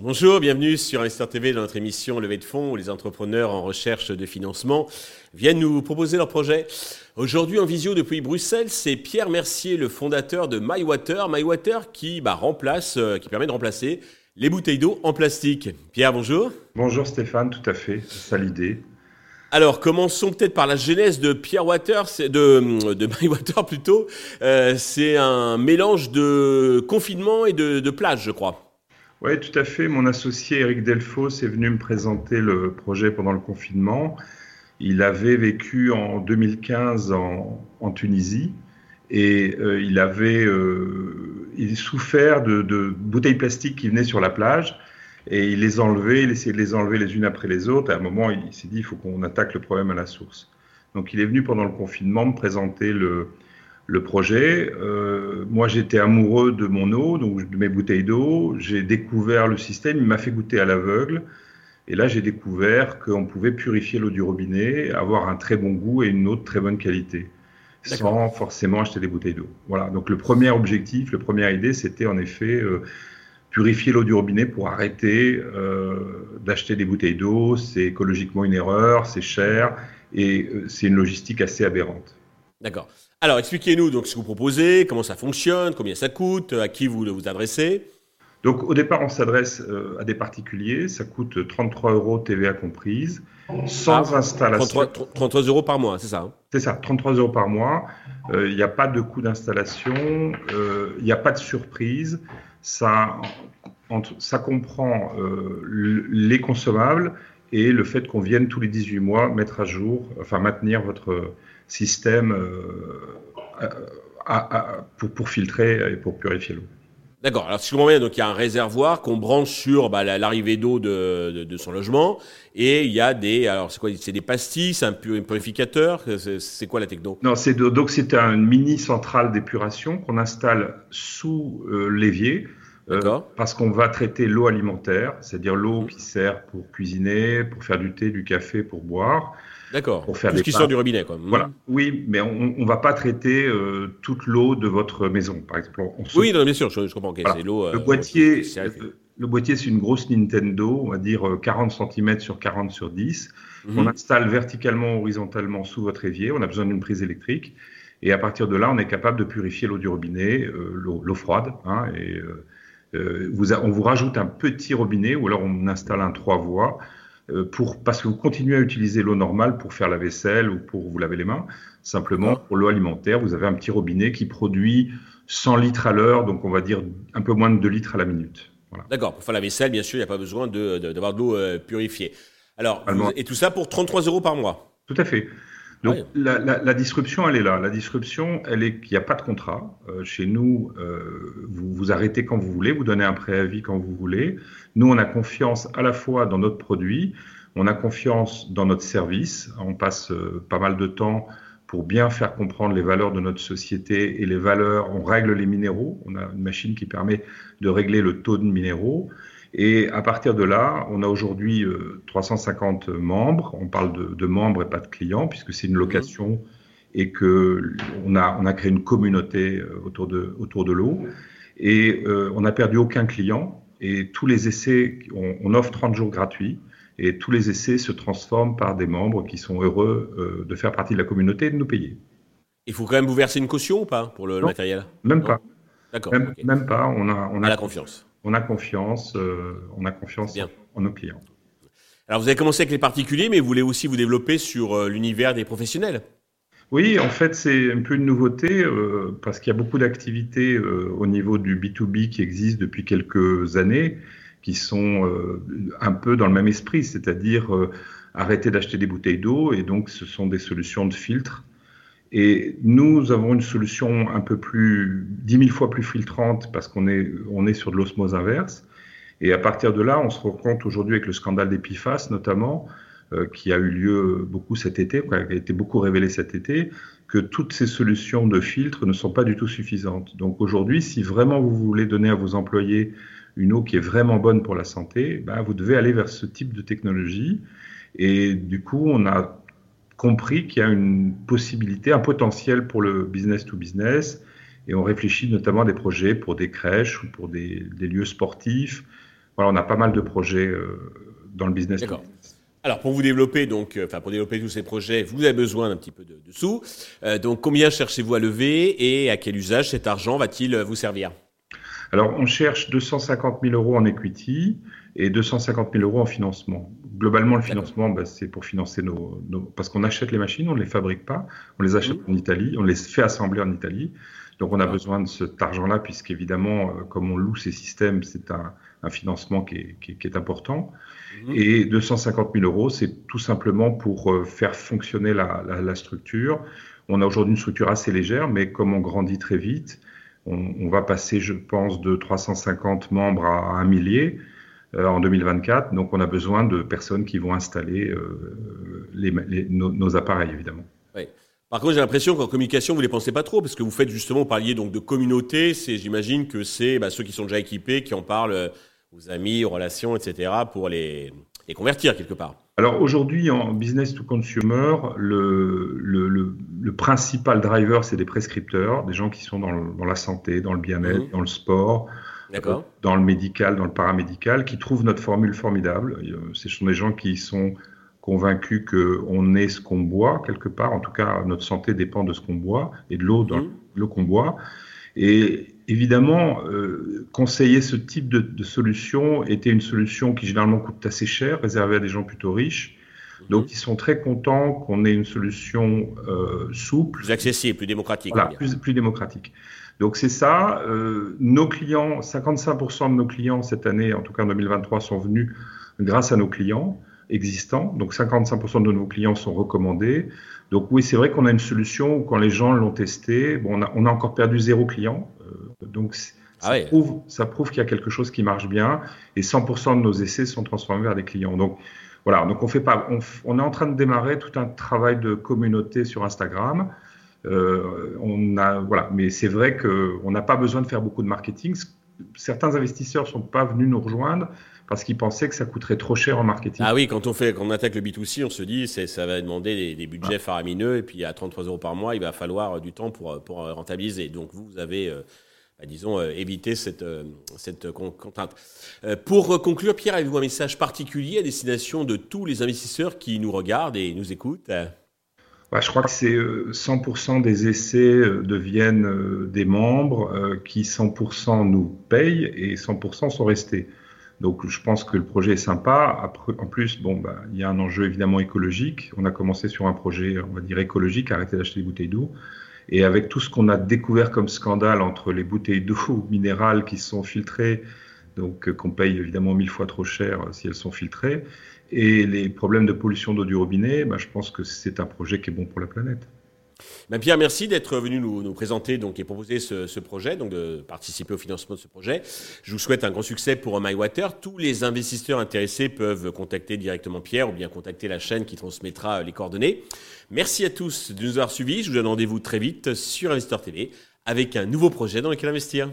Bonjour, bienvenue sur Investor TV dans notre émission Levée de fonds où les entrepreneurs en recherche de financement viennent nous proposer leurs projets. Aujourd'hui en visio depuis Bruxelles, c'est Pierre Mercier, le fondateur de MyWater. MyWater qui bah, remplace, euh, qui permet de remplacer les bouteilles d'eau en plastique. Pierre, bonjour. Bonjour Stéphane, tout à fait, c'est ça l'idée. Alors, commençons peut-être par la genèse de Pierre Water, de, de MyWater plutôt. Euh, c'est un mélange de confinement et de, plage, je crois. Oui, tout à fait. Mon associé Eric Delfos est venu me présenter le projet pendant le confinement. Il avait vécu en 2015 en, Tunisie et euh, il avait euh, souffert de, bouteilles plastiques qui venaient sur la plage et il les enlevait, il essayait de les enlever les unes après les autres. à un moment, il s'est dit il faut qu'on attaque le problème à la source. Donc il est venu pendant le confinement me présenter le, le projet. Euh, moi, j'étais amoureux de mon eau, donc de mes bouteilles d'eau. J'ai découvert le système, il m'a fait goûter à l'aveugle. Et là, j'ai découvert qu'on pouvait purifier l'eau du robinet, avoir un très bon goût et une eau de très bonne qualité, sans forcément acheter des bouteilles d'eau. Voilà. Donc, le premier objectif, la première idée, c'était en effet euh, purifier l'eau du robinet pour arrêter euh, d'acheter des bouteilles d'eau. C'est écologiquement une erreur, c'est cher et euh, c'est une logistique assez aberrante. D'accord. Alors, expliquez-nous donc ce que vous proposez, comment ça fonctionne, combien ça coûte, à qui vous vous adressez. Donc, au départ, on s'adresse euh, à des particuliers. Ça coûte 33 euros TVA comprise, sans ah, installation. 33, euros par mois, c'est ça hein C'est ça, 33 euros par mois. Euh, il n'y a pas de coût d'installation, euh, il n'y a pas de surprise. Ça, comprend les consommables et le fait qu'on vienne tous les 18 mois mettre à jour, enfin maintenir votre système euh, pour, filtrer et pour purifier l'eau. D'accord. Alors, si je comprends bien, donc il y a un réservoir qu'on branche sur bah, l'arrivée d'eau de, de, son logement, et il y a des, alors c'est quoi C'est des pastilles, c'est un purificateur. C'est quoi la techno? Non, c'est donc c'est un mini centrale d'épuration qu'on installe sous euh, l'évier. Euh, parce qu'on va traiter l'eau alimentaire, c'est-à-dire l'eau qui sert pour cuisiner, pour faire du thé, du café, pour boire. D'accord. Pour faire Tout ce qui sort du robinet, quoi. Voilà. Oui, mais on ne va pas traiter euh, toute l'eau de votre maison, par exemple. Oui, non, bien sûr, je, comprends. C'est l'eau. Euh, le boîtier, le, boîtier, c'est une grosse Nintendo, on va dire 40 cm sur 40 sur 10. Mhm. On installe verticalement, horizontalement sous votre évier. On a besoin d'une prise électrique. Et à partir de là, on est capable de purifier l'eau du robinet, l'eau froide, hein, et euh, vous on vous rajoute un petit robinet ou alors on installe un trois voies euh, pour, parce que vous continuez à utiliser l'eau normale pour faire la vaisselle ou pour vous laver les mains. Simplement, pour l'eau alimentaire, vous avez un petit robinet qui produit 100 litres à l'heure, donc on va dire un peu moins de 2 litres à la minute. D'accord, pour faire la vaisselle, bien sûr, il n'y a pas besoin d'avoir de, l'eau euh, purifiée. Alors, et tout ça pour 33 euros par mois? Tout à fait. Donc la, disruption, elle est là. La disruption, elle est qu'il n'y a pas de contrat. Euh, chez nous, euh, vous vous arrêtez quand vous voulez, vous donnez un préavis quand vous voulez. Nous, on a confiance à la fois dans notre produit, on a confiance dans notre service. On passe euh, pas mal de temps pour bien faire comprendre les valeurs de notre société et les valeurs. On règle les minéraux. On a une machine qui permet de régler le taux de minéraux. Et à partir de là, on a aujourd'hui 350 euh, membres. On parle de, de, membres et pas de clients, puisque c'est une mhm. location et que on a, on a créé une communauté euh, autour de, autour de l'eau. Et euh, on n'a perdu aucun client. Et tous les essais, on, on, offre 30 jours gratuits. Et tous les essais se transforment par des membres qui sont heureux euh, de faire partie de la communauté et de nous payer. Il faut quand même vous verser une caution ou pas pour le, matériel? Même pas. D'accord. Même, même, pas. On a, on a la confiance on a confiance, euh, on a confiance en nos clients. Alors vous avez commencé avec les particuliers, mais vous voulez aussi vous développer sur euh, l'univers des professionnels. Oui, en fait, c'est un peu une nouveauté euh, parce qu'il y a beaucoup d'activités au niveau du B2B qui existent depuis quelques années, qui sont un peu dans le même esprit, c'est-à-dire arrêter d'acheter des bouteilles d'eau et donc ce sont des solutions de filtre et nous avons une solution un peu plus, dix mille fois plus filtrante parce qu'on est, on est sur de l'osmose inverse. Et à partir de là, on se rend compte aujourd'hui avec le scandale d'Epiphas notamment, euh, qui a eu lieu beaucoup cet été, qui a été beaucoup révélé cet été, que toutes ces solutions de filtre ne sont pas du tout suffisantes. Donc aujourd'hui, si vraiment vous voulez donner à vos employés une eau qui est vraiment bonne pour la santé, ben vous devez aller vers ce type de technologie. Et du coup, on a compris qu'il y a une possibilité, un potentiel pour le business to business. Et on réfléchit notamment à des projets pour des crèches ou pour des, lieux sportifs. Voilà, on a pas mal de projets euh, dans le business. D'accord. Alors pour vous développer donc, euh, enfin pour développer tous ces projets, vous avez besoin d'un petit peu de, sous. Euh, donc combien cherchez-vous à lever et à quel usage cet argent va-t-il vous servir? Alors on cherche 250 000 euros en equity et 250 000 euros en financement. Globalement, le financement, bah, c'est pour financer nos, parce qu'on achète les machines, on ne les fabrique pas, on les achète mmh. en Italie, on les fait assembler en Italie. Donc on a besoin de cet argent-là, puisqu'évidemment, euh, comme on loue ces systèmes, c'est un, financement qui est, important. Mmh. Et 250 000 euros, c'est tout simplement pour euh, faire fonctionner la, structure. On a aujourd'hui une structure assez légère, mais comme on grandit très vite, on, va passer, je pense, de 350 membres à, un millier euh, en 2024. Donc on a besoin de personnes qui vont installer nos, appareils, évidemment. Oui. Par contre, j'ai l'impression qu'en communication, vous ne les pensez pas trop, parce que vous faites justement, vous parliez donc de communauté, j'imagine que c'est bah, ceux qui sont déjà équipés, qui en parlent euh, aux amis, aux relations, etc., pour les, les convertir quelque part. Alors aujourd'hui, en business to consumer, le, le, le, principal driver, c'est des prescripteurs, des gens qui sont dans, dans la santé, dans le bien-être, mmh. dans le sport, dans le médical, dans le paramédical, qui trouvent notre formule formidable. Ce sont des gens qui sont convaincu qu'on est ce qu'on boit quelque part. En tout cas, notre santé dépend de ce qu'on boit et de l'eau, mmh. l'eau qu'on boit. Et évidemment, euh, conseiller ce type de, solution était une solution qui généralement coûte assez cher, réservée à des gens plutôt riches. Mmh. Donc, ils sont très contents qu'on ait une solution euh, souple. Plus accessible, plus démocratique. Voilà, plus, plus, démocratique. Donc, c'est ça. Euh, nos clients, 55% de nos clients cette année, en tout cas en 2023, sont venus grâce à nos clients existants. Donc 55% de nos clients sont recommandés. Donc oui, c'est vrai qu'on a une solution où quand les gens l'ont testé, bon, on, a, encore perdu zéro client. Euh, donc ah ça, prouve, ça prouve qu'il y a quelque chose qui marche bien et 100% de nos essais sont transformés vers des clients. Donc voilà, donc on fait pas, on, est en train de démarrer tout un travail de communauté sur Instagram. Euh, on a voilà, mais c'est vrai qu'on n'a pas besoin de faire beaucoup de marketing. Certains investisseurs sont pas venus nous rejoindre parce qu'ils pensaient que ça coûterait trop cher en marketing. Ah oui, quand on fait, quand on attaque le B2C, on se dit c'est ça va demander des, budgets faramineux et puis à 33 euros par mois, il va falloir euh, du temps pour, pour euh, rentabiliser. Donc vous, vous avez, euh, bah, disons, évité cette, cette contrainte. pour conclure, Pierre, avez-vous un message particulier à destination de tous les investisseurs qui nous regardent et nous écoutent? Bah, je crois que c'est 100% des essais deviennent des membres qui 100% nous payent et 100% sont restés. Donc je pense que le projet est sympa. en plus, bon, bah, il y a un enjeu évidemment écologique. On a commencé sur un projet, on va dire écologique, arrêter d'acheter des bouteilles d'eau. Et avec tout ce qu'on a découvert comme scandale entre les bouteilles d'eau minérales qui sont filtrées, donc euh, qu'on paye évidemment mille fois trop cher euh, si elles sont filtrées, et les problèmes de pollution d'eau du robinet, bah, je pense que c'est un projet qui est bon pour la planète. Ben, Pierre, merci d'être venu nous, présenter donc, et proposer ce, projet, donc de participer au financement de ce projet. Je vous souhaite un grand succès pour MyWater. Tous les investisseurs intéressés peuvent contacter directement Pierre ou bien contacter la chaîne qui transmettra les coordonnées. Merci à tous de nous avoir suivis. Je vous donne rendez-vous très vite sur Investor TV avec un nouveau projet dans lequel investir.